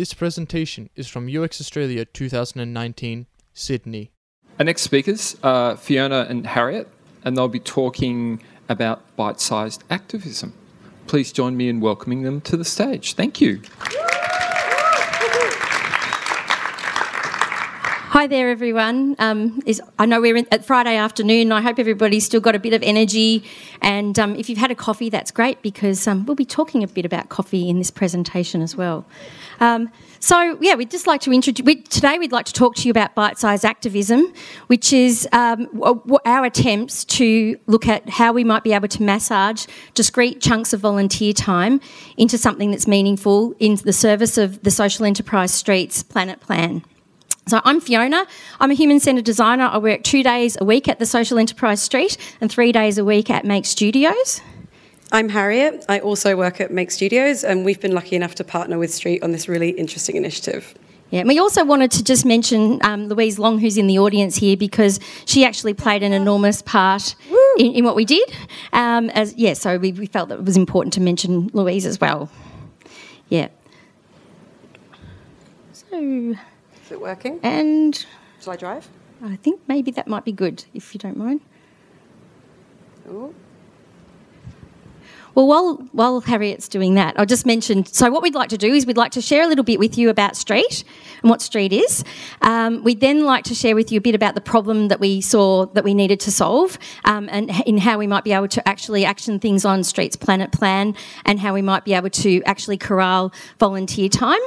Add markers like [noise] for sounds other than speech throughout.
This presentation is from UX Australia 2019, Sydney. Our next speakers are Fiona and Harriet, and they'll be talking about bite sized activism. Please join me in welcoming them to the stage. Thank you. Hi there, everyone. Um, is, I know we're in, at Friday afternoon. I hope everybody's still got a bit of energy. And um, if you've had a coffee, that's great because um, we'll be talking a bit about coffee in this presentation as well. Um, so, yeah, we'd just like to introduce. We, today, we'd like to talk to you about bite sized activism, which is um, our attempts to look at how we might be able to massage discrete chunks of volunteer time into something that's meaningful in the service of the social enterprise STREAT's planet plan. So I'm Fiona. I'm a human centred designer. I work two days a week at the Social Enterprise STREAT and three days a week at Meld Studios. I'm Harriet. I also work at Meld Studios, and we've been lucky enough to partner with STREAT on this really interesting initiative. Yeah, and we also wanted to just mention um, Louise Long, who's in the audience here, because she actually played an enormous part in, in, what we did. Um, as yeah, so we, we felt that it was important to mention Louise as well. Yeah. So. Is it working? And. Shall I drive? I think maybe that might be good, if you don't mind. Ooh. Well, while, while Harriet's doing that, I'll just mention so, what we'd like to do is we'd like to share a little bit with you about STREAT and what STREAT is. Um, we'd then like to share with you a bit about the problem that we saw that we needed to solve um, and in how we might be able to actually action things on STREAT's Planet Plan and how we might be able to actually corral volunteer time.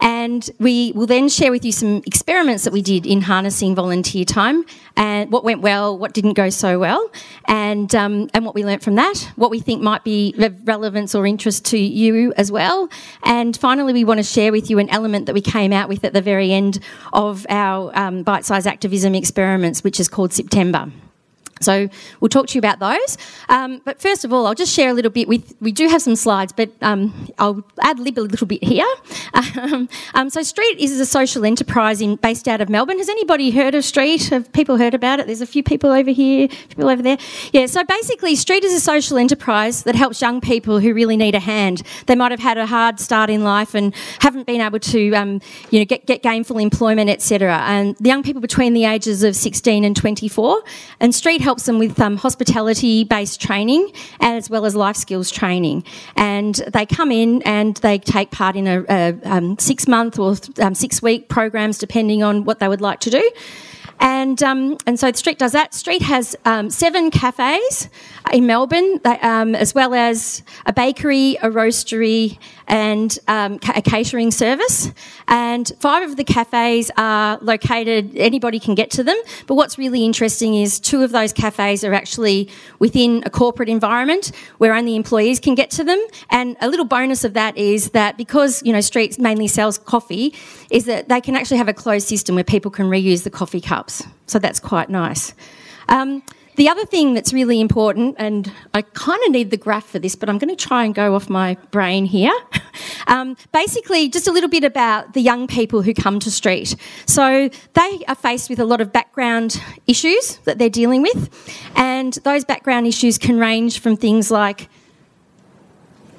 And we will then share with you some experiments that we did in harnessing volunteer time and what went well, what didn't go so well, and, um, and what we learnt from that, what we think might be of relevance or interest to you as well. And finally, we want to share with you an element that we came out with at the very end of our um, bite sized activism experiments, which is called September. So we'll talk to you about those. Um, but first of all, I'll just share a little bit with. We do have some slides, but um, I'll ad lib a little bit here. [laughs] Um, um, so STREAT is a social enterprise in, based out of Melbourne. Has anybody heard of STREAT? Have people heard about it? There's a few people over here, people over there. Yeah. So basically, STREAT is a social enterprise that helps young people who really need a hand. They might have had a hard start in life and haven't been able to, um, you know, get, get gainful employment, etc. And the young people between the ages of 16 and 24, and STREAT helps them with um, hospitality based training as well as life skills training. And they come in and they take part in a, a um, six month or um, six week programs depending on what they would like to do. And, um, and so STREAT does that. STREAT has um, seven cafes in Melbourne, um, as well as a bakery, a roastery, and um, a catering service. And five of the cafes are located, anybody can get to them. But what's really interesting is two of those cafes are actually within a corporate environment where only employees can get to them. And a little bonus of that is that because, you know, STREAT mainly sells coffee, is that they can actually have a closed system where people can reuse the coffee cups. So that's quite nice. Um, the other thing that's really important, and I kind of need the graph for this, but I'm going to try and go off my brain here. [laughs] Um, basically, just a little bit about the young people who come to STREAT. So they are faced with a lot of background issues that they're dealing with, and those background issues can range from things like,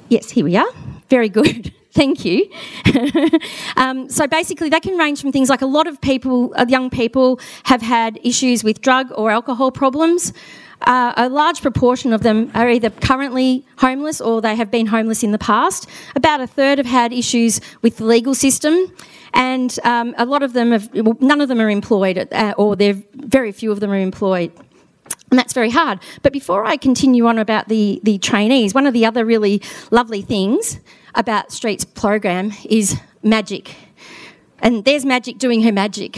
yes, here we are, very good. [laughs] Thank you. [laughs] um, so basically, they can range from things like a lot of people, uh, young people, have had issues with drug or alcohol problems. Uh, a large proportion of them are either currently homeless or they have been homeless in the past. About a third have had issues with the legal system, and um, a lot of them have, well, none of them are employed, uh, or very few of them are employed. And that's very hard. But before I continue on about the, the trainees, one of the other really lovely things about STREAT's program is magic. And there's Magic doing her magic,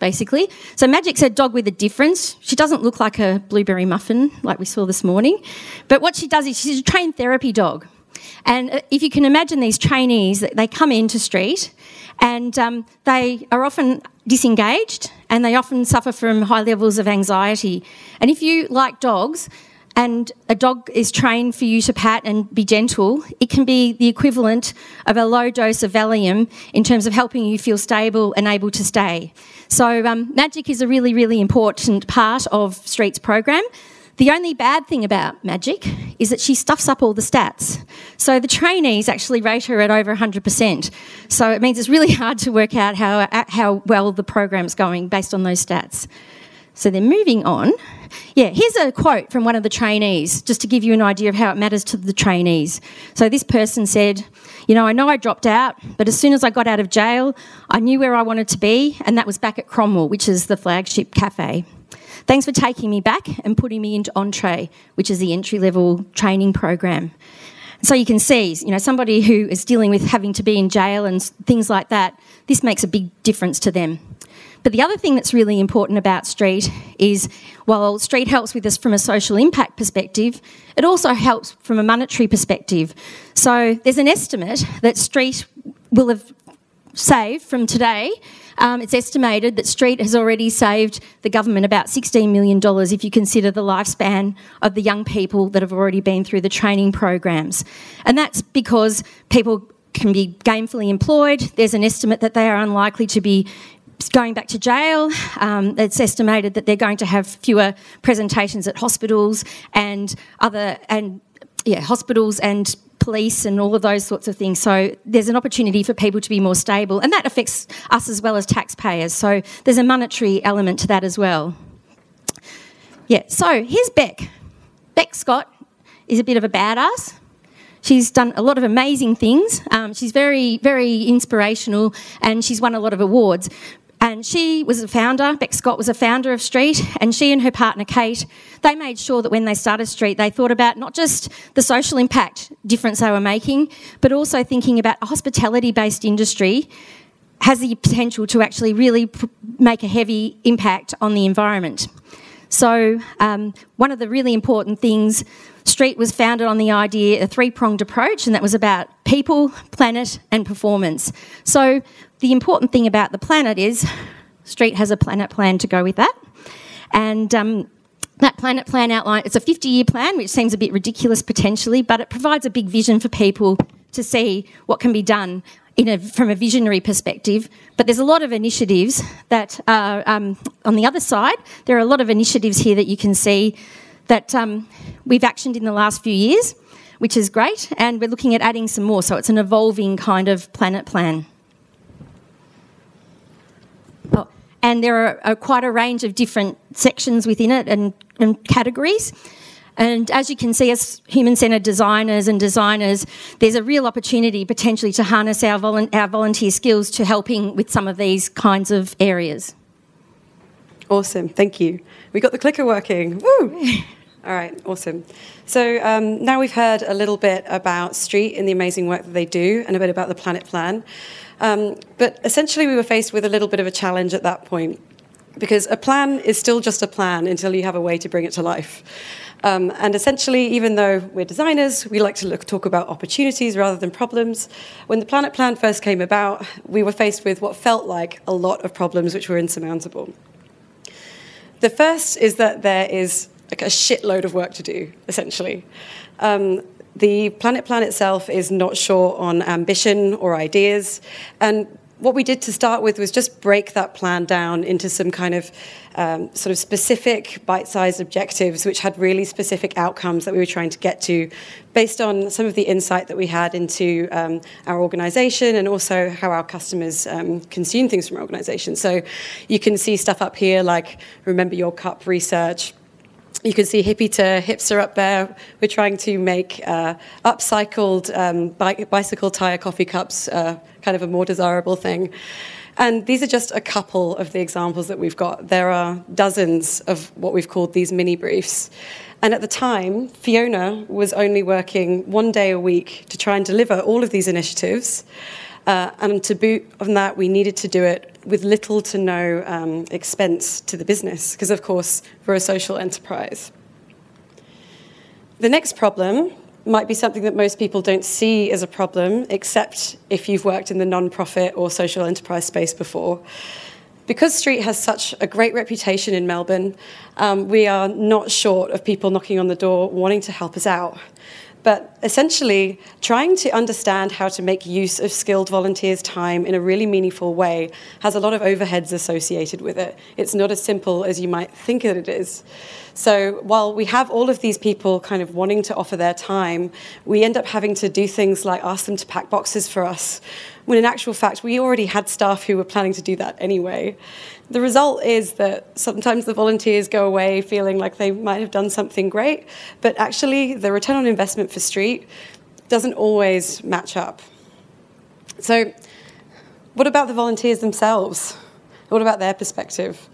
basically. So Magic's a dog with a difference. She doesn't look like a blueberry muffin like we saw this morning. But what she does is she's a trained therapy dog. And uh, if you can imagine these trainees, they come into STREAT and um, they are often disengaged and they often suffer from high levels of anxiety. And if you like dogs, and a dog is trained for you to pat and be gentle, it can be the equivalent of a low dose of Valium in terms of helping you feel stable and able to stay. So, um, magic is a really, really important part of STREAT's program. The only bad thing about Magic is that she stuffs up all the stats. So the trainees actually rate her at over 100%. So it means it's really [laughs] hard to work out how, how well the program's going based on those stats. So then moving on. Yeah, here's a quote from one of the trainees, just to give you an idea of how it matters to the trainees. So this person said, You know, I know I dropped out, but as soon as I got out of jail, I knew where I wanted to be, and that was back at Cromwell, which is the flagship cafe. Thanks for taking me back and putting me into Entree, which is the entry level training program. So you can see, you know, somebody who is dealing with having to be in jail and things like that, this makes a big difference to them. But the other thing that's really important about STREAT is while STREAT helps with this from a social impact perspective, it also helps from a monetary perspective. So there's an estimate that STREAT will have saved from today. Um, it's estimated that STREAT has already saved the government about $16 million if you consider the lifespan of the young people that have already been through the training programs. And that's because people can be gainfully employed. There's an estimate that they are unlikely to be going back to jail. Um, it's estimated that they're going to have fewer presentations at hospitals and other and yeah hospitals and police and all of those sorts of things. So there's an opportunity for people to be more stable, and that affects us as well as taxpayers. So there's a monetary element to that as well. Yeah. So here's Beck. Beck Scott is a bit of a badass. She's done a lot of amazing things. Um, she's very, very inspirational and she's won a lot of awards. And she was a founder, Beck Scott was a founder of STREAT, and she and her partner Kate, they made sure that when they started STREAT, they thought about not just the social impact difference they were making, but also thinking about a hospitality based industry has the potential to actually really make a heavy impact on the environment. So, um, one of the really important things, STREAT was founded on the idea, a three pronged approach, and that was about people, planet, and performance. So, the important thing about the planet is STREAT has a planet plan to go with that. And um, that planet plan outline, it's a 50 year plan, which seems a bit ridiculous potentially, but it provides a big vision for people to see what can be done a, from a visionary perspective. But there's a lot of initiatives that are um, on the other side. There are a lot of initiatives here that you can see that um, we've actioned in the last few years, which is great, and we're looking at adding some more. So it's an evolving kind of planet plan. and there are, are, quite a range of different sections within it and, and categories. And as you can see, as human centred designers and designers, there's a real opportunity potentially to harness our, volu- our volunteer skills to helping with some of these kinds of areas. Awesome, thank you. We got the clicker working. Woo! [laughs] All right, awesome. So um, now we've heard a little bit about STREAT and the amazing work that they do, and a bit about the Planet Plan. Um, but essentially, we were faced with a little bit of a challenge at that point because a plan is still just a plan until you have a way to bring it to life. Um, and essentially, even though we're designers, we like to look, talk about opportunities rather than problems. When the Planet Plan first came about, we were faced with what felt like a lot of problems which were insurmountable. The first is that there is like a shitload of work to do, essentially. Um, the Planet Plan itself is not sure on ambition or ideas. And what we did to start with was just break that plan down into some kind of um, sort of specific bite sized objectives, which had really specific outcomes that we were trying to get to based on some of the insight that we had into um, our organization and also how our customers um, consume things from our organization. So you can see stuff up here like Remember Your Cup research you can see hippie to hipster up there. We're trying to make uh, upcycled um, bicycle tire coffee cups uh, kind of a more desirable thing. And these are just a couple of the examples that we've got. There are dozens of what we've called these mini briefs. And at the time, Fiona was only working one day a week to try and deliver all of these initiatives. Uh, and to boot on that, we needed to do it with little to no um, expense to the business, because of course, we're a social enterprise. The next problem might be something that most people don't see as a problem, except if you've worked in the non-profit or social enterprise space before. Because STREAT has such a great reputation in Melbourne, um, we are not short of people knocking on the door wanting to help us out. But essentially, trying to understand how to make use of skilled volunteers' time in a really meaningful way has a lot of overheads associated with it. It's not as simple as you might think that it is. So while we have all of these people kind of wanting to offer their time, we end up having to do things like ask them to pack boxes for us, when in actual fact, we already had staff who were planning to do that anyway. The result is that sometimes the volunteers go away feeling like they might have done something great, but actually the return on investment for STREAT doesn't always match up. So, what about the volunteers themselves? What about their perspective?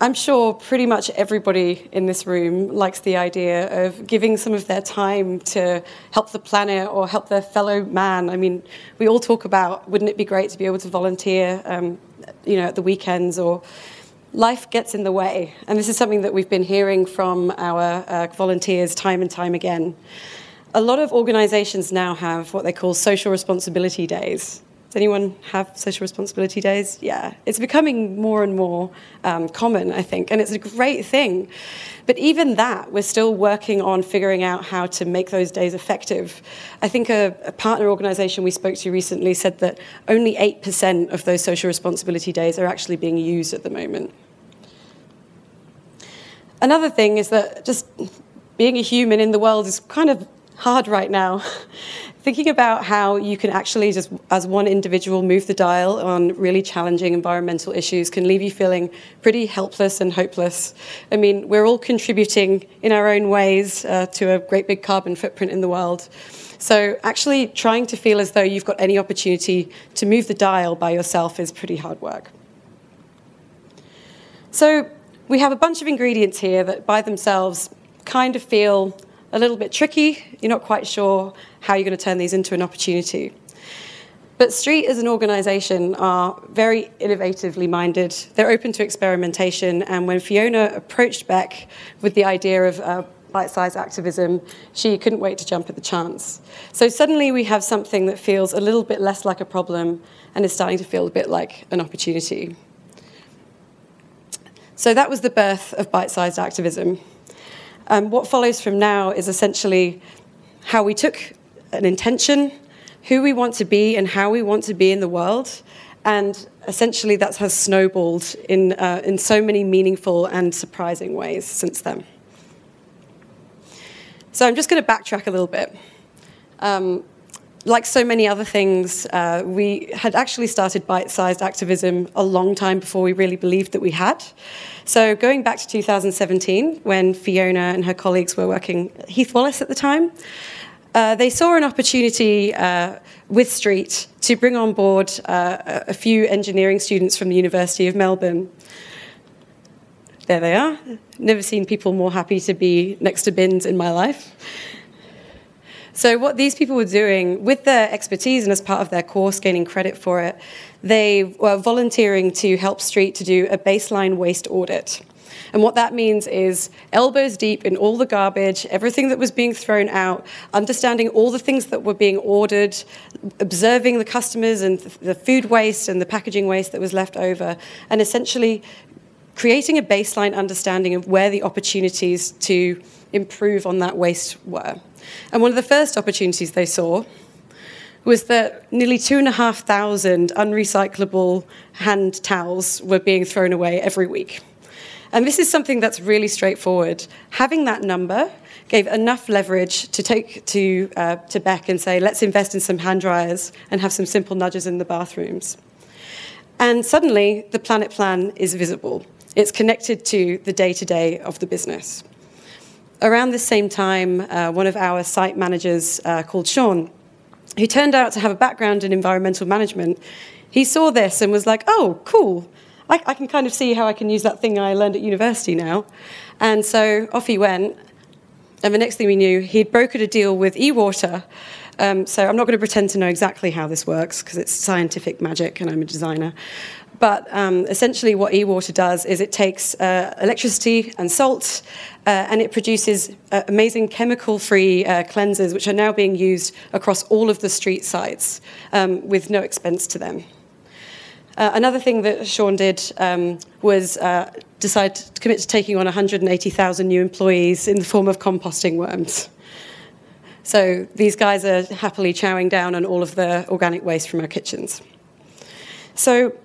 I'm sure pretty much everybody in this room likes the idea of giving some of their time to help the planet or help their fellow man. I mean, we all talk about wouldn't it be great to be able to volunteer, um, you know, at the weekends or life gets in the way. And this is something that we've been hearing from our uh, volunteers time and time again. A lot of organizations now have what they call social responsibility days. Does anyone have social responsibility days? Yeah, it's becoming more and more um, common, I think, and it's a great thing. But even that, we're still working on figuring out how to make those days effective. I think a, a partner organisation we spoke to recently said that only 8% of those social responsibility days are actually being used at the moment. Another thing is that just being a human in the world is kind of hard right now. [laughs] thinking about how you can actually just as one individual move the dial on really challenging environmental issues can leave you feeling pretty helpless and hopeless. I mean we're all contributing in our own ways uh, to a great big carbon footprint in the world. So actually trying to feel as though you've got any opportunity to move the dial by yourself is pretty hard work. So we have a bunch of ingredients here that by themselves kind of feel a little bit tricky. You're not quite sure how you're going to turn these into an opportunity. But STREAT as an organisation are very innovatively minded. They're open to experimentation. And when Fiona approached Beck with the idea of uh, bite sized activism, she couldn't wait to jump at the chance. So suddenly we have something that feels a little bit less like a problem and is starting to feel a bit like an opportunity. So that was the birth of bite sized activism. Um, what follows from now is essentially how we took an intention, who we want to be, and how we want to be in the world. And essentially, that has snowballed in, uh, in so many meaningful and surprising ways since then. So I'm just going to backtrack a little bit. Um, like so many other things, uh, we had actually started bite sized activism a long time before we really believed that we had. So, going back to 2017, when Fiona and her colleagues were working at Heath Wallace at the time, uh, they saw an opportunity uh, with STREAT to bring on board uh, a few engineering students from the University of Melbourne. There they are. Never seen people more happy to be next to bins in my life. So, what these people were doing with their expertise and as part of their course, gaining credit for it, they were volunteering to help STREAT to do a baseline waste audit. And what that means is elbows deep in all the garbage, everything that was being thrown out, understanding all the things that were being ordered, observing the customers and the food waste and the packaging waste that was left over, and essentially creating a baseline understanding of where the opportunities to improve on that waste were. And one of the first opportunities they saw was that nearly two and a half thousand unrecyclable hand towels were being thrown away every week. And this is something that's really straightforward. Having that number gave enough leverage to take to, uh, to Beck and say, let's invest in some hand dryers and have some simple nudges in the bathrooms. And suddenly, the Planet Plan is visible. It's connected to the day to day of the business around the same time, uh, one of our site managers uh, called Sean, who turned out to have a background in environmental management, he saw this and was like, oh, cool. I, I can kind of see how I can use that thing I learned at university now. And so off he went. And the next thing we knew, he'd brokered a deal with eWater. Um, so I'm not going to pretend to know exactly how this works because it's scientific magic and I'm a designer. But um, essentially, what eWater does is it takes uh, electricity and salt uh, and it produces uh, amazing chemical free uh, cleansers, which are now being used across all of the STREAT sites um, with no expense to them. Uh, another thing that Sean did um, was uh, decide to commit to taking on 180,000 new employees in the form of composting worms. So these guys are happily chowing down on all of the organic waste from our kitchens. So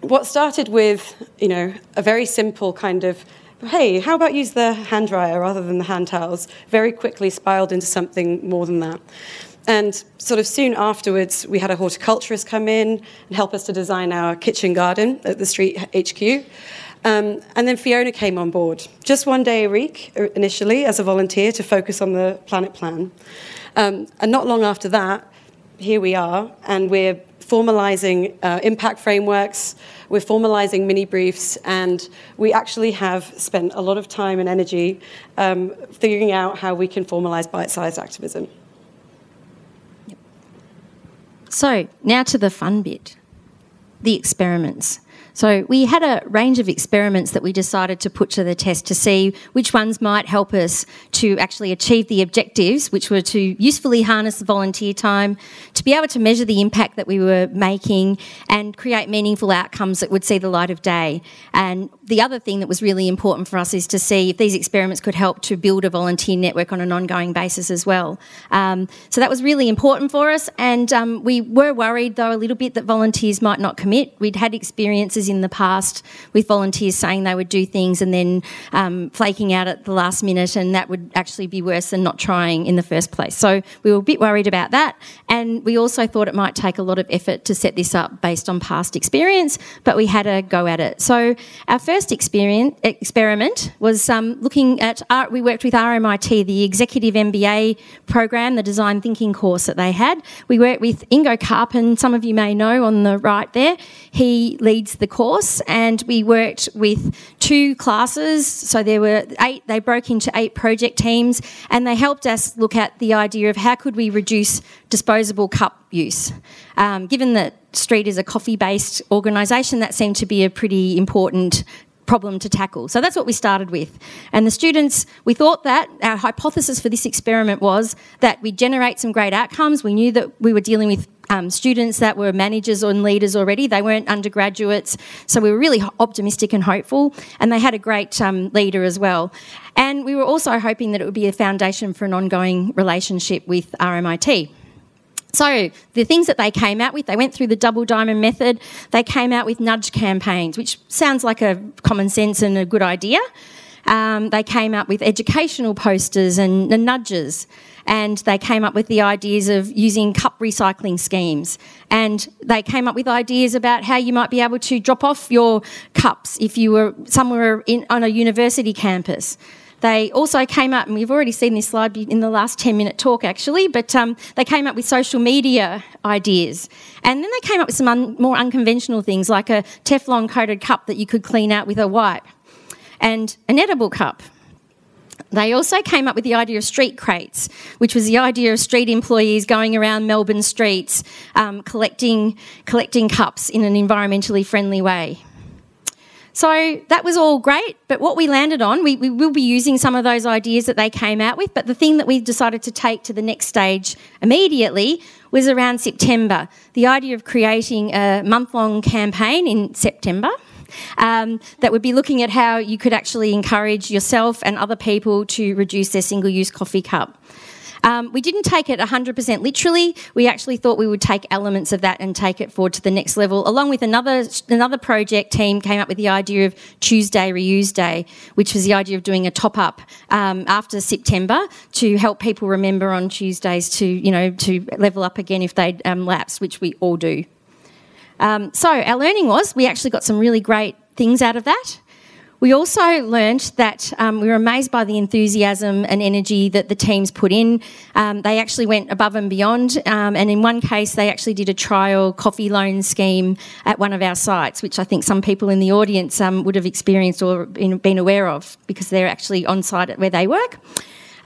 what started with, you know, a very simple kind of, hey, how about use the hand dryer rather than the hand towels, very quickly spiraled into something more than that. And sort of soon afterwards, we had a horticulturist come in and help us to design our kitchen garden at the STREAT HQ. Um, and then Fiona came on board, just one day a week uh, initially as a volunteer to focus on the planet plan. Um, and not long after that, here we are, and we're formalizing uh, impact frameworks, we're formalizing mini briefs, and we actually have spent a lot of time and energy um, figuring out how we can formalize bite sized activism. So, now to the fun bit the experiments. So we had a range of experiments that we decided to put to the test to see which ones might help us to actually achieve the objectives, which were to usefully harness the volunteer time, to be able to measure the impact that we were making, and create meaningful outcomes that would see the light of day. And the other thing that was really important for us is to see if these experiments could help to build a volunteer network on an ongoing basis as well. Um, so that was really important for us, and um, we were worried though a little bit that volunteers might not commit. We'd had experiences in the past with volunteers saying they would do things and then um, flaking out at the last minute, and that would actually be worse than not trying in the first place. So we were a bit worried about that, and we also thought it might take a lot of effort to set this up based on past experience, but we had a go at it. So our first experience, experiment was um, looking at, our, we worked with RMIT, the Executive MBA program, the design thinking course that they had. We worked with Ingo Karpen. some of you may know on the right there. He leads the course, and we worked with two classes. So there were eight, they broke into eight project teams, and they helped us look at the idea of how could we reduce disposable cup use. Um, given that STREAT is a coffee based organisation, that seemed to be a pretty important problem to tackle. So that's what we started with. And the students, we thought that our hypothesis for this experiment was that we generate some great outcomes. We knew that we were dealing with um, students that were managers and leaders already. They weren't undergraduates, so we were really optimistic and hopeful. And they had a great um, leader as well. And we were also hoping that it would be a foundation for an ongoing relationship with RMIT. So, the things that they came out with, they went through the double diamond method. They came out with nudge campaigns, which sounds like a common sense and a good idea. Um, they came up with educational posters and, and nudges and they came up with the ideas of using cup recycling schemes. And they came up with ideas about how you might be able to drop off your cups if you were somewhere in, on a university campus. They also came up, and we've already seen this slide in the last 10 minute talk actually, but um, they came up with social media ideas. And then they came up with some un- more unconventional things like a Teflon coated cup that you could clean out with a wipe and an edible cup. They also came up with the idea of street crates, which was the idea of STREAT employees going around Melbourne streets um, collecting, collecting cups in an environmentally friendly way. So that was all great, but what we landed on, we, we, will be using some of those ideas that they came out with, but the thing that we decided to take to the next stage immediately was around September. The idea of creating a month long campaign in September um, that would be looking at how you could actually encourage yourself and other people to reduce their single use coffee cup. Um, we didn't take it 100% literally. We actually thought we would take elements of that and take it forward to the next level. Along with another another project team came up with the idea of Tuesday Reuse Day, which was the idea of doing a top up um, after September to help people remember on Tuesdays to you know to level up again if they um, lapse, which we all do. Um, so our learning was we actually got some really great things out of that. We also learnt that um, we were amazed by the enthusiasm and energy that the teams put in. Um, they actually went above and beyond, um, and in one case, they actually did a trial coffee loan scheme at one of our sites, which I think some people in the audience um, would have experienced or been, been, aware of because they're actually on site at where they work.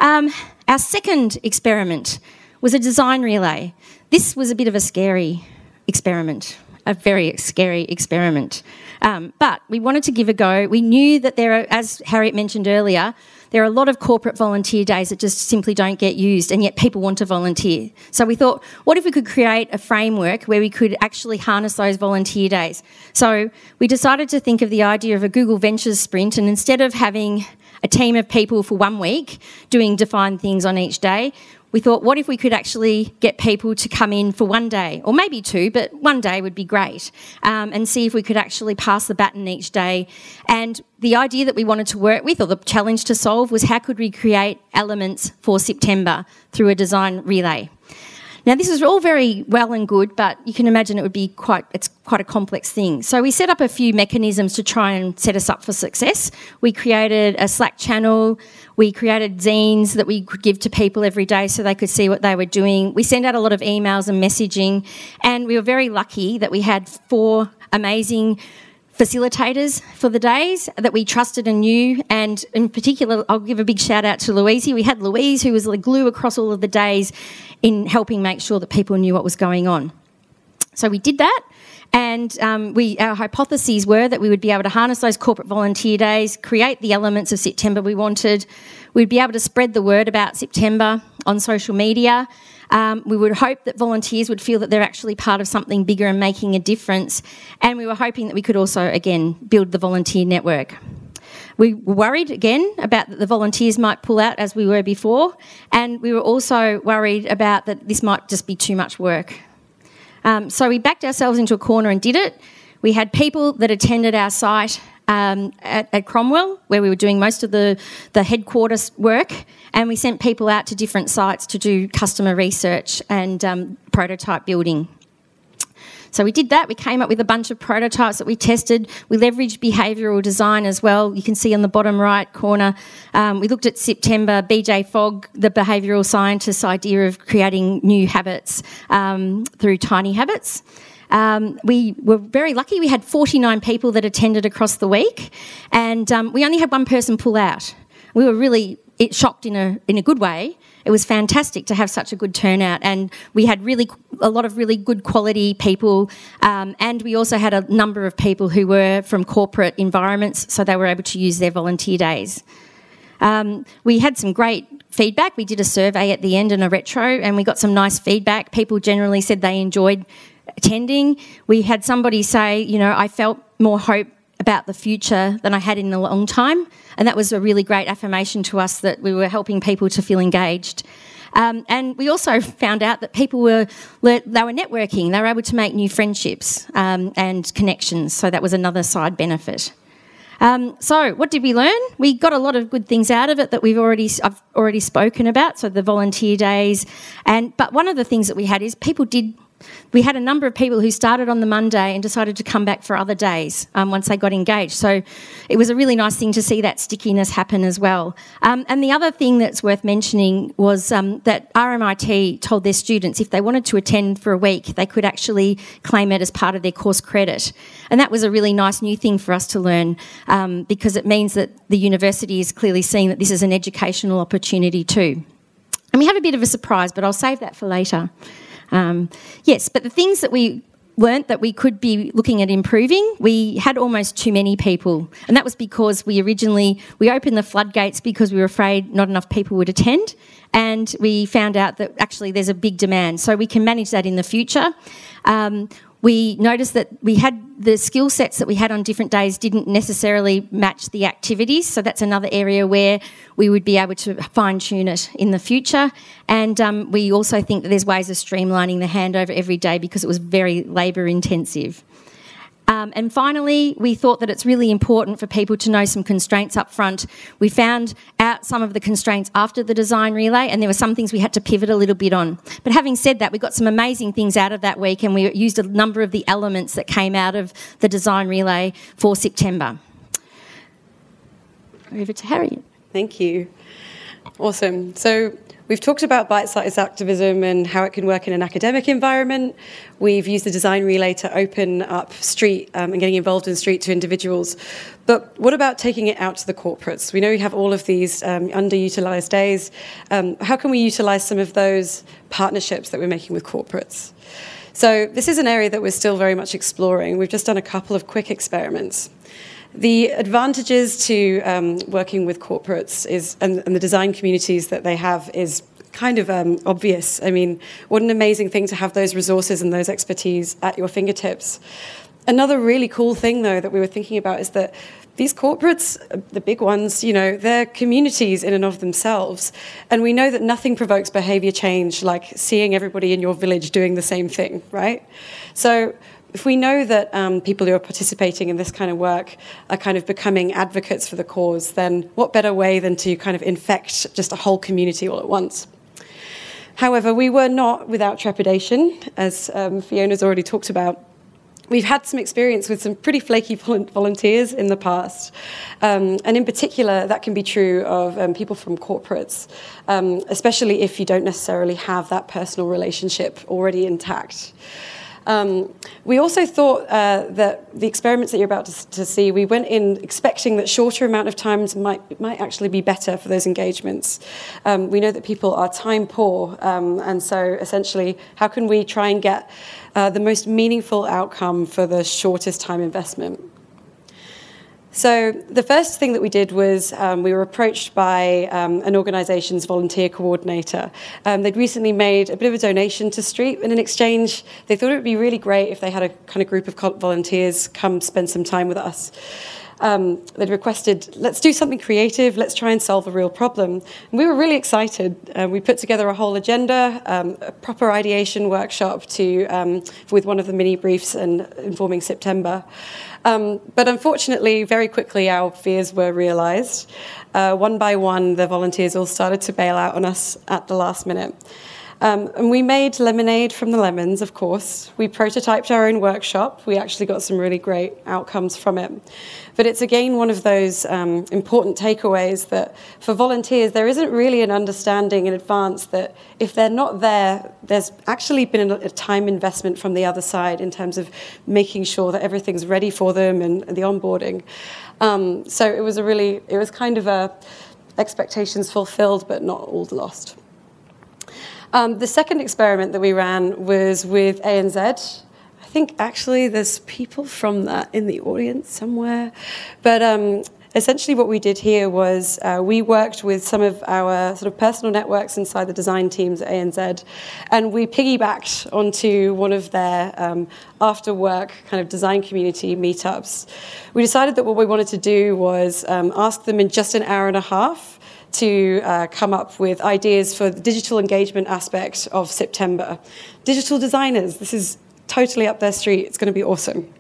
Um, our second experiment was a design relay. This was a bit of a scary experiment a very scary experiment. Um, but we wanted to give a go. We knew that there are, as Harriet mentioned earlier, there are a lot of corporate volunteer days that just simply don't get used, and yet people want to volunteer. So we thought, what if we could create a framework where we could actually harness those volunteer days? So we decided to think of the idea of a Google Ventures sprint, and instead of having a team of people for one week doing defined things on each day, we thought, what if we could actually get people to come in for one day, or maybe two, but one day would be great, um, and see if we could actually pass the baton each day. And the idea that we wanted to work with, or the challenge to solve, was how could we create elements for September through a design relay. Now, this is all very well and good, but you can imagine it would be quite, it's quite a complex thing. So we set up a few mechanisms to try and set us up for success. We created a Slack channel, we created zines that we could give to people every day so they could see what they were doing. We sent out a lot of emails and messaging, and we were very lucky that we had four amazing facilitators for the days that we trusted and knew. And in particular, I'll give a big shout out to Louise. We had Louise, who was the glue across all of the days in helping make sure that people knew what was going on. So we did that. And um, we, our hypotheses were that we would be able to harness those corporate volunteer days, create the elements of September we wanted. We'd be able to spread the word about September on social media. Um, we would hope that volunteers would feel that they're actually part of something bigger and making a difference. And we were hoping that we could also, again, build the volunteer network. We were worried again about that the volunteers might pull out as we were before, and we were also worried about that this might just be too much work. Um, so we backed ourselves into a corner and did it. We had people that attended our site um, at, at, Cromwell, where we were doing most of the, the headquarters work, and we sent people out to different sites to do customer research and um, prototype building. So we did that. We came up with a bunch of prototypes that we tested. We leveraged behavioural design as well. You can see on the bottom right corner, um, we looked at September, BJ Fogg, the behavioural scientist's idea of creating new habits um, through tiny habits. Um, we were very lucky. We had 49 people that attended across the week, and um, we only had one person pull out. We were really shocked in a in a good way it was fantastic to have such a good turnout, and we had really a lot of really good quality people, um, and we also had a number of people who were from corporate environments, so they were able to use their volunteer days. Um, we had some great feedback. We did a survey at the end and a retro, and we got some nice feedback. People generally said they enjoyed attending. We had somebody say, you know, I felt more hope about the future than I had in a long time. And that was a really great affirmation to us that we were helping people to feel engaged. Um, and we also found out that people were they were networking. They were able to make new friendships um, and connections. So that was another side benefit. Um, so what did we learn? We got a lot of good things out of it that we've already I've already spoken about. So the volunteer days, and but one of the things that we had is people did we had a number of people who started on the Monday and decided to come back for other days um, once they got engaged. So it was a really nice thing to see that stickiness happen as well. Um, and the other thing that's worth mentioning was um, that RMIT told their students if they wanted to attend for a week, they could actually claim it as part of their course credit. And that was a really nice new thing for us to learn um, because it means that the university is clearly seeing that this is an educational opportunity too. And we have a bit of a surprise, but I'll save that for later. Um, yes, but the things that we learnt that we could be looking at improving we had almost too many people. And that was because we originally we opened the floodgates because we were afraid not enough people would attend. And we found out that actually there's a big demand. So we can manage that in the future. Um, we noticed that we had the skill sets that we had on different days didn't necessarily match the activities. So that's another area where we would be able to fine tune it in the future. And um, we also think that there's ways of streamlining the handover every day because it was very labour intensive. Um, and finally, we thought that it's really important for people to know some constraints up front. We found out some of the constraints after the design relay, and there were some things we had to pivot a little bit on. But having said that, we got some amazing things out of that week, and we used a number of the elements that came out of the design relay for September. Over to Harriet. Thank you. Awesome. So We've talked about bite sized activism and how it can work in an academic environment. We've used the design relay to open up STREAT um, and getting involved in STREAT to individuals. But what about taking it out to the corporates? We know we have all of these um, underutilized days. Um, how can we utilize some of those partnerships that we're making with corporates? So, this is an area that we're still very much exploring. We've just done a couple of quick experiments. The advantages to um, working with corporates is, and, and, the design communities that they have is kind of um, obvious. I mean, what an amazing thing to have those resources and those expertise at your fingertips. another really cool thing, though, that we were thinking about is that these corporates, the big ones, you know, they're communities in and of themselves. And we know that nothing provokes behavior change like seeing everybody in your village doing the same thing, right? So if we know that um, people who are participating in this kind of work are kind of becoming advocates for the cause, then what better way than to kind of infect just a whole community all at once? However, we were not without trepidation, as um, Fiona's already talked about. We've had some experience with some pretty flaky volunteers in the past. Um, and in particular, that can be true of um, people from corporates, um, especially if you don't necessarily have that personal relationship already intact. Um, we also thought uh, that the experiments that you're about to, to, see, we went in expecting that shorter amount of times might, might actually be better for those engagements. Um, we know that people are time poor, um, and so essentially, how can we try and get uh, the most meaningful outcome for the shortest time investment? So the first thing that we did was um, we were approached by um, an organisation's volunteer coordinator. Um, they'd recently made a bit of a donation to STREAT, and in exchange, they thought it would be really great if they had a kind of group of volunteers come spend some time with us. Um, they'd requested, let's do something creative, let's try and solve a real problem. And we were really excited. Uh, we put together a whole agenda, um, a proper ideation workshop to, um, with one of the mini briefs and informing September. Um, but unfortunately, very quickly, our fears were realized. Uh, one by one, the volunteers all started to bail out on us at the last minute. Um, and we made lemonade from the lemons, of course. We prototyped our own workshop. We actually got some really great outcomes from it. But it's again one of those um, important takeaways that for volunteers, there isn't really an understanding in advance that if they're not there, there's actually been a time investment from the other side in terms of making sure that everything's ready for them and, the onboarding. Um, so it was a really, it was kind of a expectations fulfilled, but not all lost. Um, the second experiment that we ran was with ANZ. I think actually there's people from that in the audience somewhere. But um, essentially what we did here was uh, we worked with some of our sort of personal networks inside the design teams at ANZ, and we piggybacked onto one of their um, after work kind of design community meetups. We decided that what we wanted to do was um, ask them in just an hour and a half to uh, come up with ideas for the digital engagement aspect of September. Digital designers, this is totally up their street. It's going to be awesome.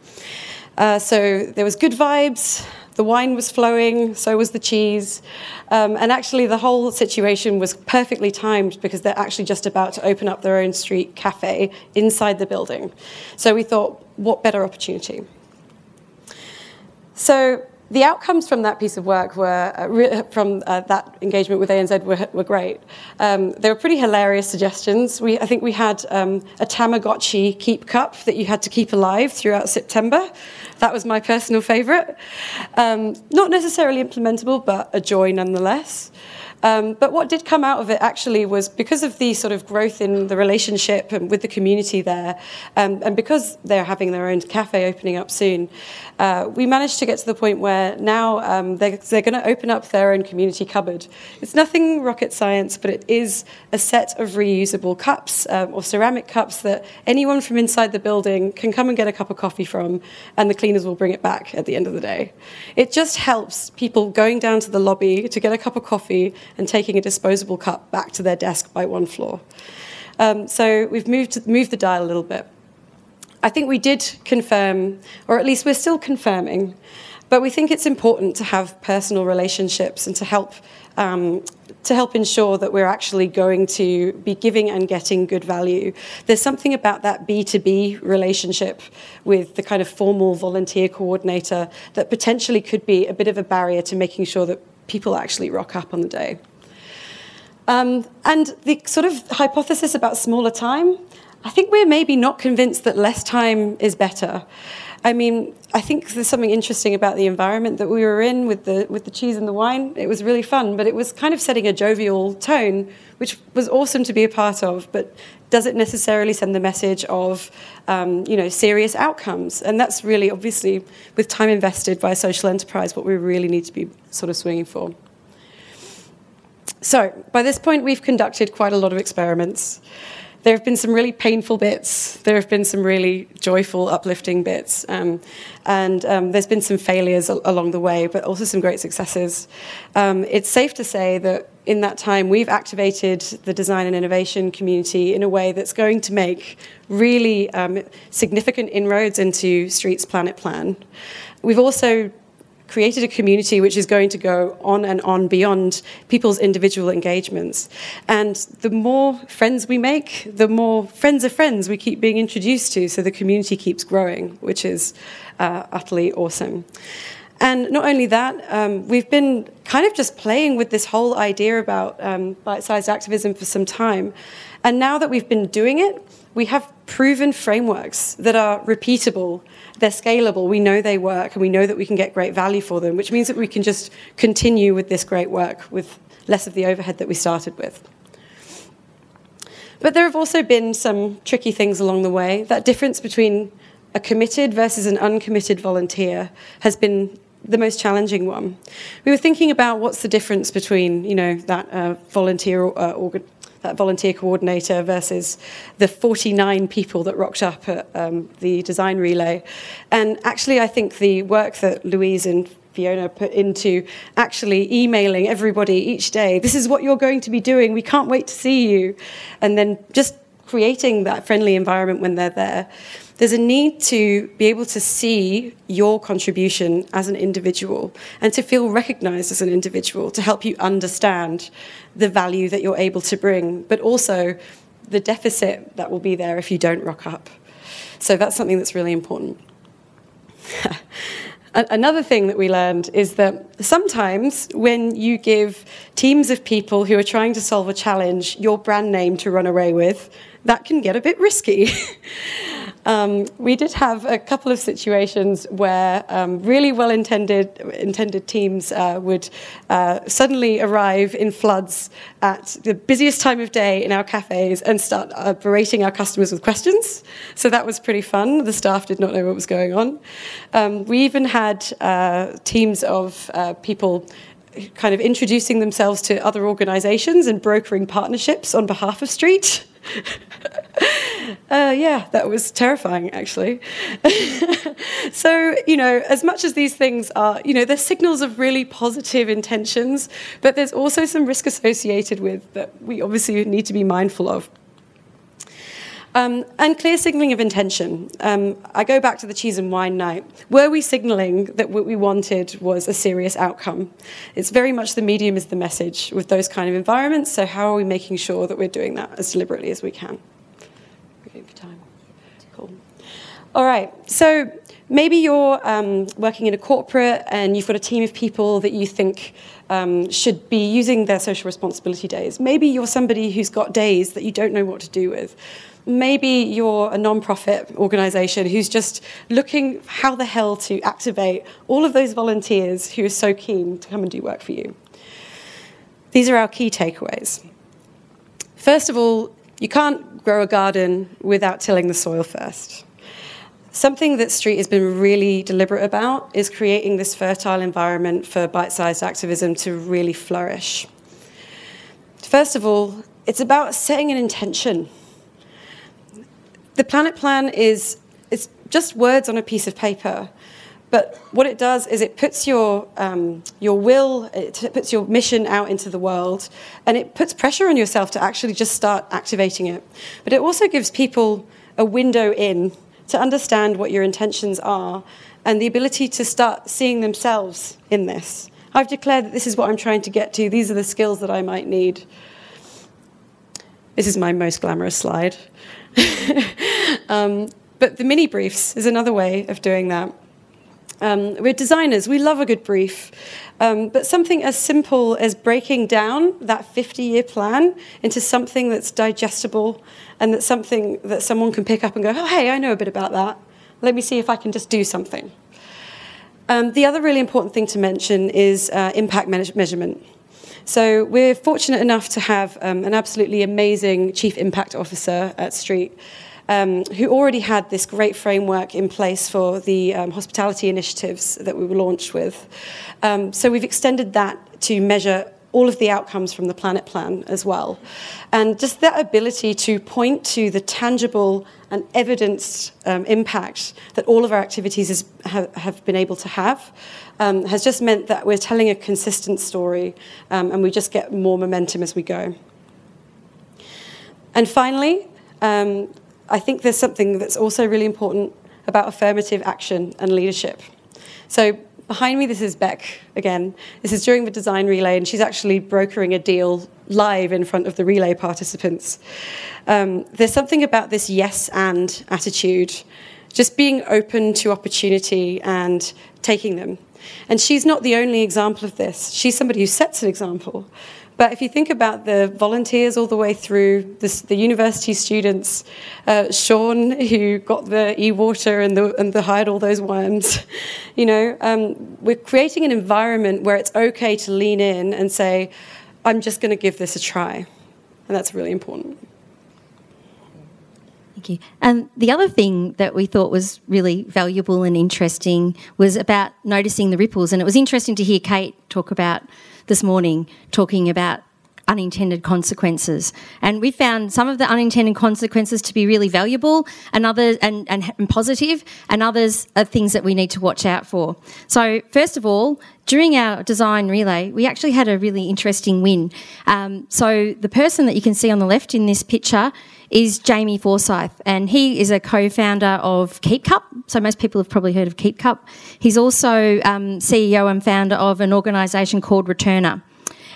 Uh, so there was good vibes. The wine was flowing, so was the cheese. Um, and actually, the whole situation was perfectly timed because they're actually just about to open up their own STREAT cafe inside the building. So we thought, what better opportunity? So the outcomes from that piece of work were uh, from uh, that engagement with ANZ were, were great. Um, they were pretty hilarious suggestions. We, I think we had um, a Tamagotchi keep cup that you had to keep alive throughout September. That was my personal favourite. Um, not necessarily implementable, but a joy nonetheless. Um, but what did come out of it actually was because of the sort of growth in the relationship and with the community there, um, and because they're having their own cafe opening up soon, uh, we managed to get to the point where now um, they're, they're going to open up their own community cupboard. It's nothing rocket science, but it is a set of reusable cups um, or ceramic cups that anyone from inside the building can come and get a cup of coffee from, and the cleaners will bring it back at the end of the day. It just helps people going down to the lobby to get a cup of coffee and taking a disposable cup back to their desk by one floor. Um, so we've moved, moved the dial a little bit. I think we did confirm, or at least we're still confirming, but we think it's important to have personal relationships and to help um, to help ensure that we're actually going to be giving and getting good value. There's something about that B2B relationship with the kind of formal volunteer coordinator that potentially could be a bit of a barrier to making sure that people actually rock up on the day. Um, and the sort of hypothesis about smaller time, I think we're maybe not convinced that less time is better. I mean, I think there's something interesting about the environment that we were in with the with the cheese and the wine. It was really fun, but it was kind of setting a jovial tone, which was awesome to be a part of. But does it necessarily send the message of, um, you know, serious outcomes? And that's really obviously, with time invested by a social enterprise, what we really need to be sort of swinging for. So, by this point, we've conducted quite a lot of experiments. There have been some really painful bits. There have been some really joyful, uplifting bits. Um, and um, there's been some failures al- along the way, but also some great successes. Um, it's safe to say that in that time, we've activated the design and innovation community in a way that's going to make really um, significant inroads into STREAT's Planet Plan. We've also created a community which is going to go on and on beyond people's individual engagements. And the more friends we make, the more friends of friends we keep being introduced to, so the community keeps growing, which is uh, utterly awesome. And not only that, um, we've been kind of just playing with this whole idea about um, bite sized activism for some time. And now that we've been doing it, we have proven frameworks that are repeatable they're scalable, we know they work, and we know that we can get great value for them, which means that we can just continue with this great work with less of the overhead that we started with. But there have also been some tricky things along the way. That difference between a committed versus an uncommitted volunteer has been the most challenging one. We were thinking about what's the difference between, you know, that uh, volunteer uh, organ- that volunteer coordinator versus the 49 people that rocked up at um, the design relay. And actually, I think the work that Louise and Fiona put into actually emailing everybody each day, this is what you're going to be doing, we can't wait to see you. And then just creating that friendly environment when they're there there's a need to be able to see your contribution as an individual and to feel recognized as an individual to help you understand the value that you're able to bring, but also the deficit that will be there if you don't rock up. So that's something that's really important. [laughs] Another thing that we learned is that sometimes when you give teams of people who are trying to solve a challenge your brand name to run away with, that can get a bit risky. [laughs] Um, we did have a couple of situations where um, really well intended teams uh, would uh, suddenly arrive in floods at the busiest time of day in our cafes and start uh, berating our customers with questions. So that was pretty fun. The staff did not know what was going on. Um, we even had uh, teams of uh, people kind of introducing themselves to other organizations and brokering partnerships on behalf of STREAT. [laughs] uh, yeah, that was terrifying, actually. [laughs] so, you know, as much as these things are, you know, they're signals of really positive intentions, but there's also some risk associated with that we obviously need to be mindful of. Um, and clear signalling of intention. Um, I go back to the cheese and wine night. Were we signalling that what we wanted was a serious outcome? It's very much the medium is the message with those kind of environments. So, how are we making sure that we're doing that as deliberately as we can? for time. Cool. All right. So, maybe you're um, working in a corporate and you've got a team of people that you think um, should be using their social responsibility days. Maybe you're somebody who's got days that you don't know what to do with. Maybe you're a non-profit organization who's just looking how the hell to activate all of those volunteers who are so keen to come and do work for you. These are our key takeaways. First of all, you can't grow a garden without tilling the soil first. Something that STREAT has been really deliberate about is creating this fertile environment for bite sized activism to really flourish. First of all, it's about setting an intention the planet plan is it's just words on a piece of paper. But what it does is it puts your, um, your will, it puts your mission out into the world, and it puts pressure on yourself to actually just start activating it. But it also gives people a window in to understand what your intentions are and the ability to start seeing themselves in this. I've declared that this is what I'm trying to get to, these are the skills that I might need. This is my most glamorous slide. [laughs] um, but the mini briefs is another way of doing that. Um, we're designers, we love a good brief. Um, but something as simple as breaking down that 50 year plan into something that's digestible and that's something that someone can pick up and go, oh, hey, I know a bit about that. Let me see if I can just do something. Um, the other really important thing to mention is uh, impact measurement. So we're fortunate enough to have um, an absolutely amazing chief impact officer at STREAT. Um, who already had this great framework in place for the um, hospitality initiatives that we were launched with. Um, so we've extended that to measure all of the outcomes from the planet plan as well. And just that ability to point to the tangible and evidenced um, impact that all of our activities is, have, have been able to have um, has just meant that we're telling a consistent story um, and we just get more momentum as we go. And finally, um, I think there's something that's also really important about affirmative action and leadership. So behind me, this is Beck again. This is during the design relay, and she's actually brokering a deal live in front of the relay participants. Um, there's something about this yes and attitude, just being open to opportunity and taking them. And she's not the only example of this. She's somebody who sets an example. But if you think about the volunteers all the way through, this, the university students, uh, Sean, who got the e-water and the, and the hired all those worms, [laughs] you know, um, we're creating an environment where it's okay to lean in and say, I'm just going to give this a try. And that's really important. Thank you. And the other thing that we thought was really valuable and interesting was about noticing the ripples. And it was interesting to hear Kate talk about this morning, talking about unintended consequences. And we found some of the unintended consequences to be really valuable and others and, and, and, positive, and others are things that we need to watch out for. So first of all, during our design relay, we actually had a really interesting win. Um, so the person that you can see on the left in this picture is Jamie Forsyth, and he is a co-founder of KeepCup. So most people have probably heard of KeepCup. He's also um, CEO and founder of an organisation called Returnr.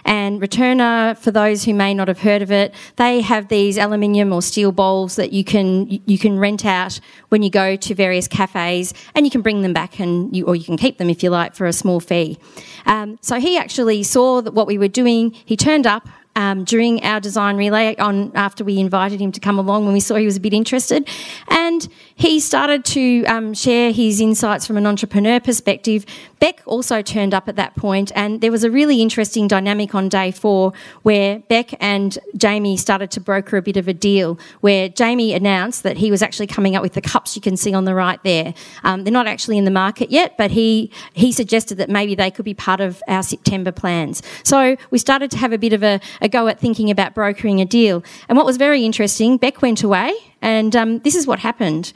And Returnr, for those who may not have heard of it, they have these aluminium or steel bowls that you can you can rent out when you go to various cafes, and you can bring them back and you, or you can keep them if you like for a small fee. Um, so he actually saw that what we were doing. He turned up um, during our design relay on after we invited him to come along when we saw he was a bit interested, and he started to um, share his insights from an entrepreneur perspective. Beck also turned up at that point, and there was a really interesting dynamic on day four where Beck and Jamie started to broker a bit of a deal. Where Jamie announced that he was actually coming up with the cups you can see on the right there. Um, they're not actually in the market yet, but he he suggested that maybe they could be part of our September plans. So we started to have a bit of a, a go at thinking about brokering a deal. And what was very interesting, Beck went away, and um, this is what happened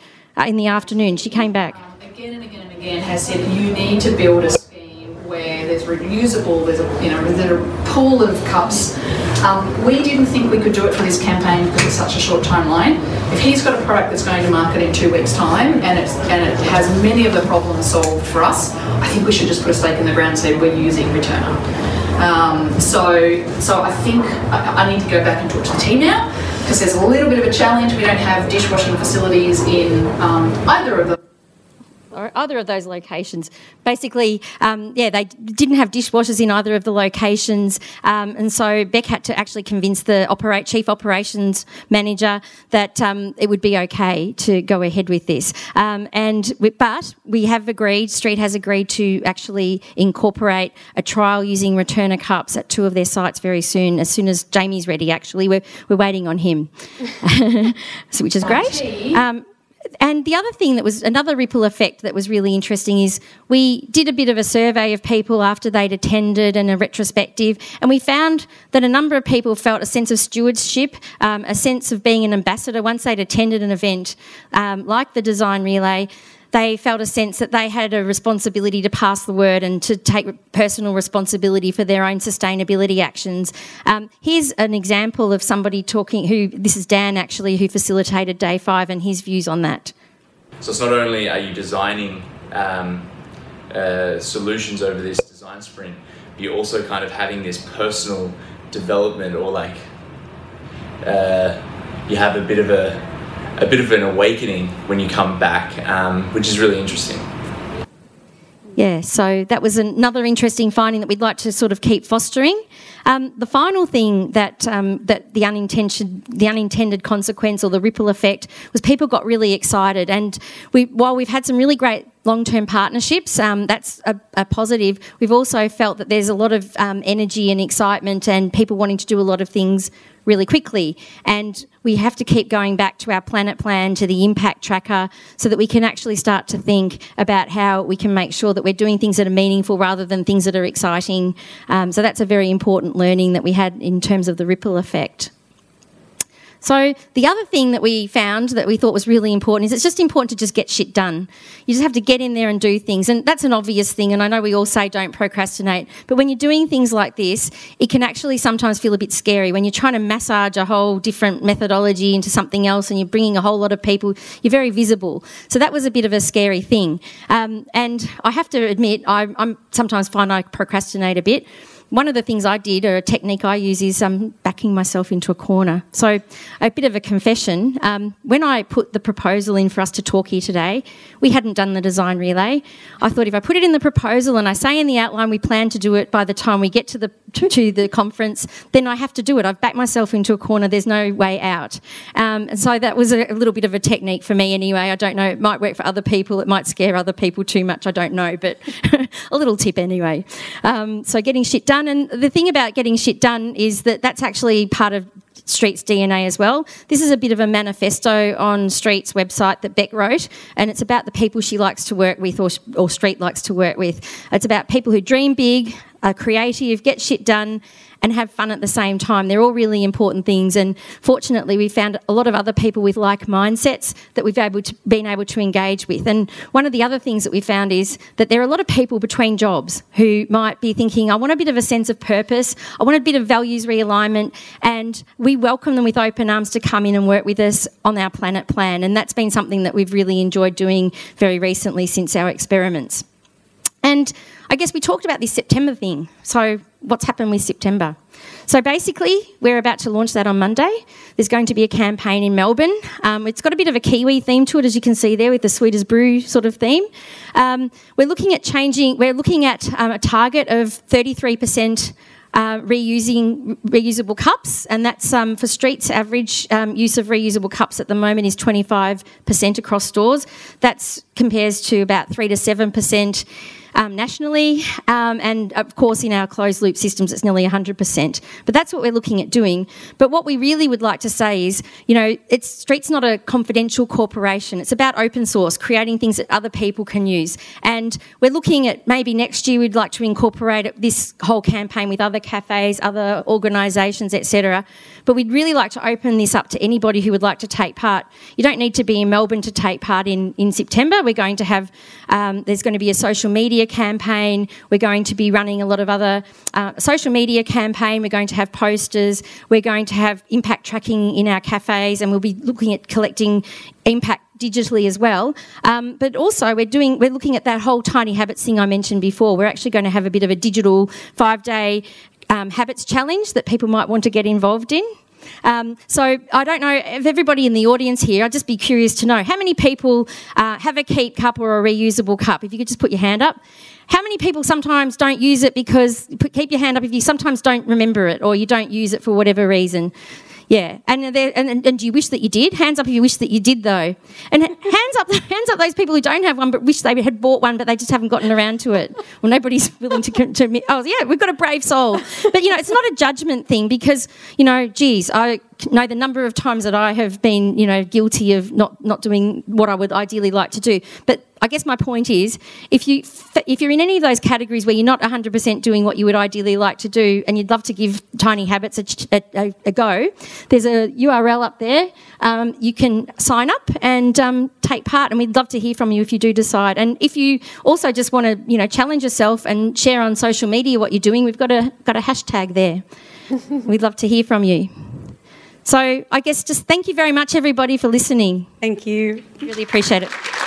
in the afternoon. She came back. Um, again and again and again has said you need to build a scheme where there's reusable, there's a you know there's a pool of cups. Um, we didn't think we could do it for this campaign because it's such a short timeline. If he's got a product that's going to market in two weeks' time and it's and it has many of the problems solved for us, I think we should just put a stake in the ground and say we're using Returnr. Um, so, so I think I, I, need to go back and talk to the team now because there's a little bit of a challenge. We don't have dishwashing facilities in um, either of them or either of those locations. Basically, um, yeah, they didn't have dishwashers in either of the locations, um, and so Beck had to actually convince the operate chief operations manager that um, it would be okay to go ahead with this. Um, and we, but we have agreed, STREAT has agreed to actually incorporate a trial using Returnr cups at two of their sites very soon. As soon as Jamie's ready, actually, we're we're waiting on him, [laughs] so, which is great. And the other thing that was another ripple effect that was really interesting is we did a bit of a survey of people after they'd attended and a retrospective, and we found that a number of people felt a sense of stewardship, um, a sense of being an ambassador once they'd attended an event um, like the Design Relay they felt a sense that they had a responsibility to pass the word and to take personal responsibility for their own sustainability actions. Um, here's an example of somebody talking who, this is Dan actually, who facilitated day five and his views on that. So it's not only are you designing um, uh, solutions over this design sprint, but you're also kind of having this personal development or like uh, you have a bit of a a bit of an awakening when you come back, um, which is really interesting. Yeah, so that was another interesting finding that we'd like to sort of keep fostering. Um, the final thing that um, that the unintended the unintended consequence or the ripple effect was people got really excited, and we while we've had some really great long term partnerships. Um, that's a, a, positive. We've also felt that there's a lot of um, energy and excitement and people wanting to do a lot of things really quickly. And we have to keep going back to our planet plan, to the impact tracker, so that we can actually start to think about how we can make sure that we're doing things that are meaningful rather than things that are exciting. Um, so that's a very important learning that we had in terms of the ripple effect. So the other thing that we found that we thought was really important is it's just important to just get shit done. You just have to get in there and do things. And that's an obvious thing. And I know we all say don't procrastinate. But when you're doing things like this, it can actually sometimes feel a bit scary. When you're trying to massage a whole different methodology into something else and you're bringing a whole lot of people, you're very visible. So that was a bit of a scary thing. Um, and I have to admit, I I'm sometimes find I procrastinate a bit one of the things I did, or a technique I use, is um, backing myself into a corner. So, a bit of a confession. Um, when I put the proposal in for us to talk here today, we hadn't done the design relay. I thought if I put it in the proposal and I say in the outline we plan to do it by the time we get to the to, to the conference, then I have to do it. I've backed myself into a corner. There's no way out. Um, and so that was a, a little bit of a technique for me anyway. I don't know. It might work for other people. It might scare other people too much. I don't know. But [laughs] a little tip anyway. Um, so getting shit done. And the thing about getting shit done is that that's actually part of STREAT's DNA as well. This is a bit of a manifesto on STREAT's website that Beck wrote, and it's about the people she likes to work with or, or STREAT likes to work with. It's about people who dream big, are creative, get shit done, and have fun at the same time. They're all really important things. And fortunately, we found a lot of other people with like mindsets that we've able to, been able to engage with. And one of the other things that we found is that there are a lot of people between jobs who might be thinking, I want a bit of a sense of purpose, I want a bit of values realignment, and we welcome them with open arms to come in and work with us on our planet plan. And that's been something that we've really enjoyed doing very recently since our experiments. And I guess we talked about this September thing. So, what's happened with September? So, basically, we're about to launch that on Monday. There's going to be a campaign in Melbourne. Um, it's got a bit of a Kiwi theme to it, as you can see there, with the sweet as brew sort of theme. Um, we're looking at changing, we're looking at um, a target of 33%. Uh, reusing reusable cups, and that's um, for STREAT's. Average um, use of reusable cups at the moment is 25% across stores. That compares to about three to seven percent um, nationally, um, and of course in our closed loop systems it's nearly 100%. But that's what we're looking at doing. But what we really would like to say is, you know, it's STREAT's not a confidential corporation. It's about open source, creating things that other people can use. And we're looking at maybe next year we'd like to incorporate this whole campaign with other cafes, other organisations, etc. But we'd really like to open this up to anybody who would like to take part. You don't need to be in Melbourne to take part in, in September. We're going to have, um, there's going to be a social media campaign. We're going to be running a lot of other uh, social media campaign. We're going to have posters. We're going to have impact tracking in our cafes, and we'll be looking at collecting impact digitally as well. Um, but also, we're doing we're looking at that whole tiny habits thing I mentioned before. We're actually going to have a bit of a digital five day um, habits challenge that people might want to get involved in. Um, so I don't know if everybody in the audience here, I'd just be curious to know how many people uh, have a keep cup or a reusable cup. If you could just put your hand up. How many people sometimes don't use it because, keep your hand up if you sometimes don't remember it or you don't use it for whatever reason? Yeah, and, and, and do you wish that you did? Hands up if you wish that you did, though. And hands up, [laughs] hands up those people who don't have one but wish they had bought one, but they just haven't gotten around to it. Well, nobody's [laughs] willing to, to admit. Oh, yeah, we've got a brave soul. But you know, it's not a judgment thing because you know, geez, I know the number of times that I have been, you know, guilty of not not doing what I would ideally like to do. But I guess my point is, if you if you're in any of those categories where you're not 100% doing what you would ideally like to do, and you'd love to give Tiny Habits a, a, a go, there's a URL up there. Um, you can sign up and um, take part, and we'd love to hear from you if you do decide. And if you also just want to, you know, challenge yourself and share on social media what you're doing, we've got a got a hashtag there. [laughs] we'd love to hear from you. So I guess just thank you very much, everybody, for listening. Thank you. Really appreciate it.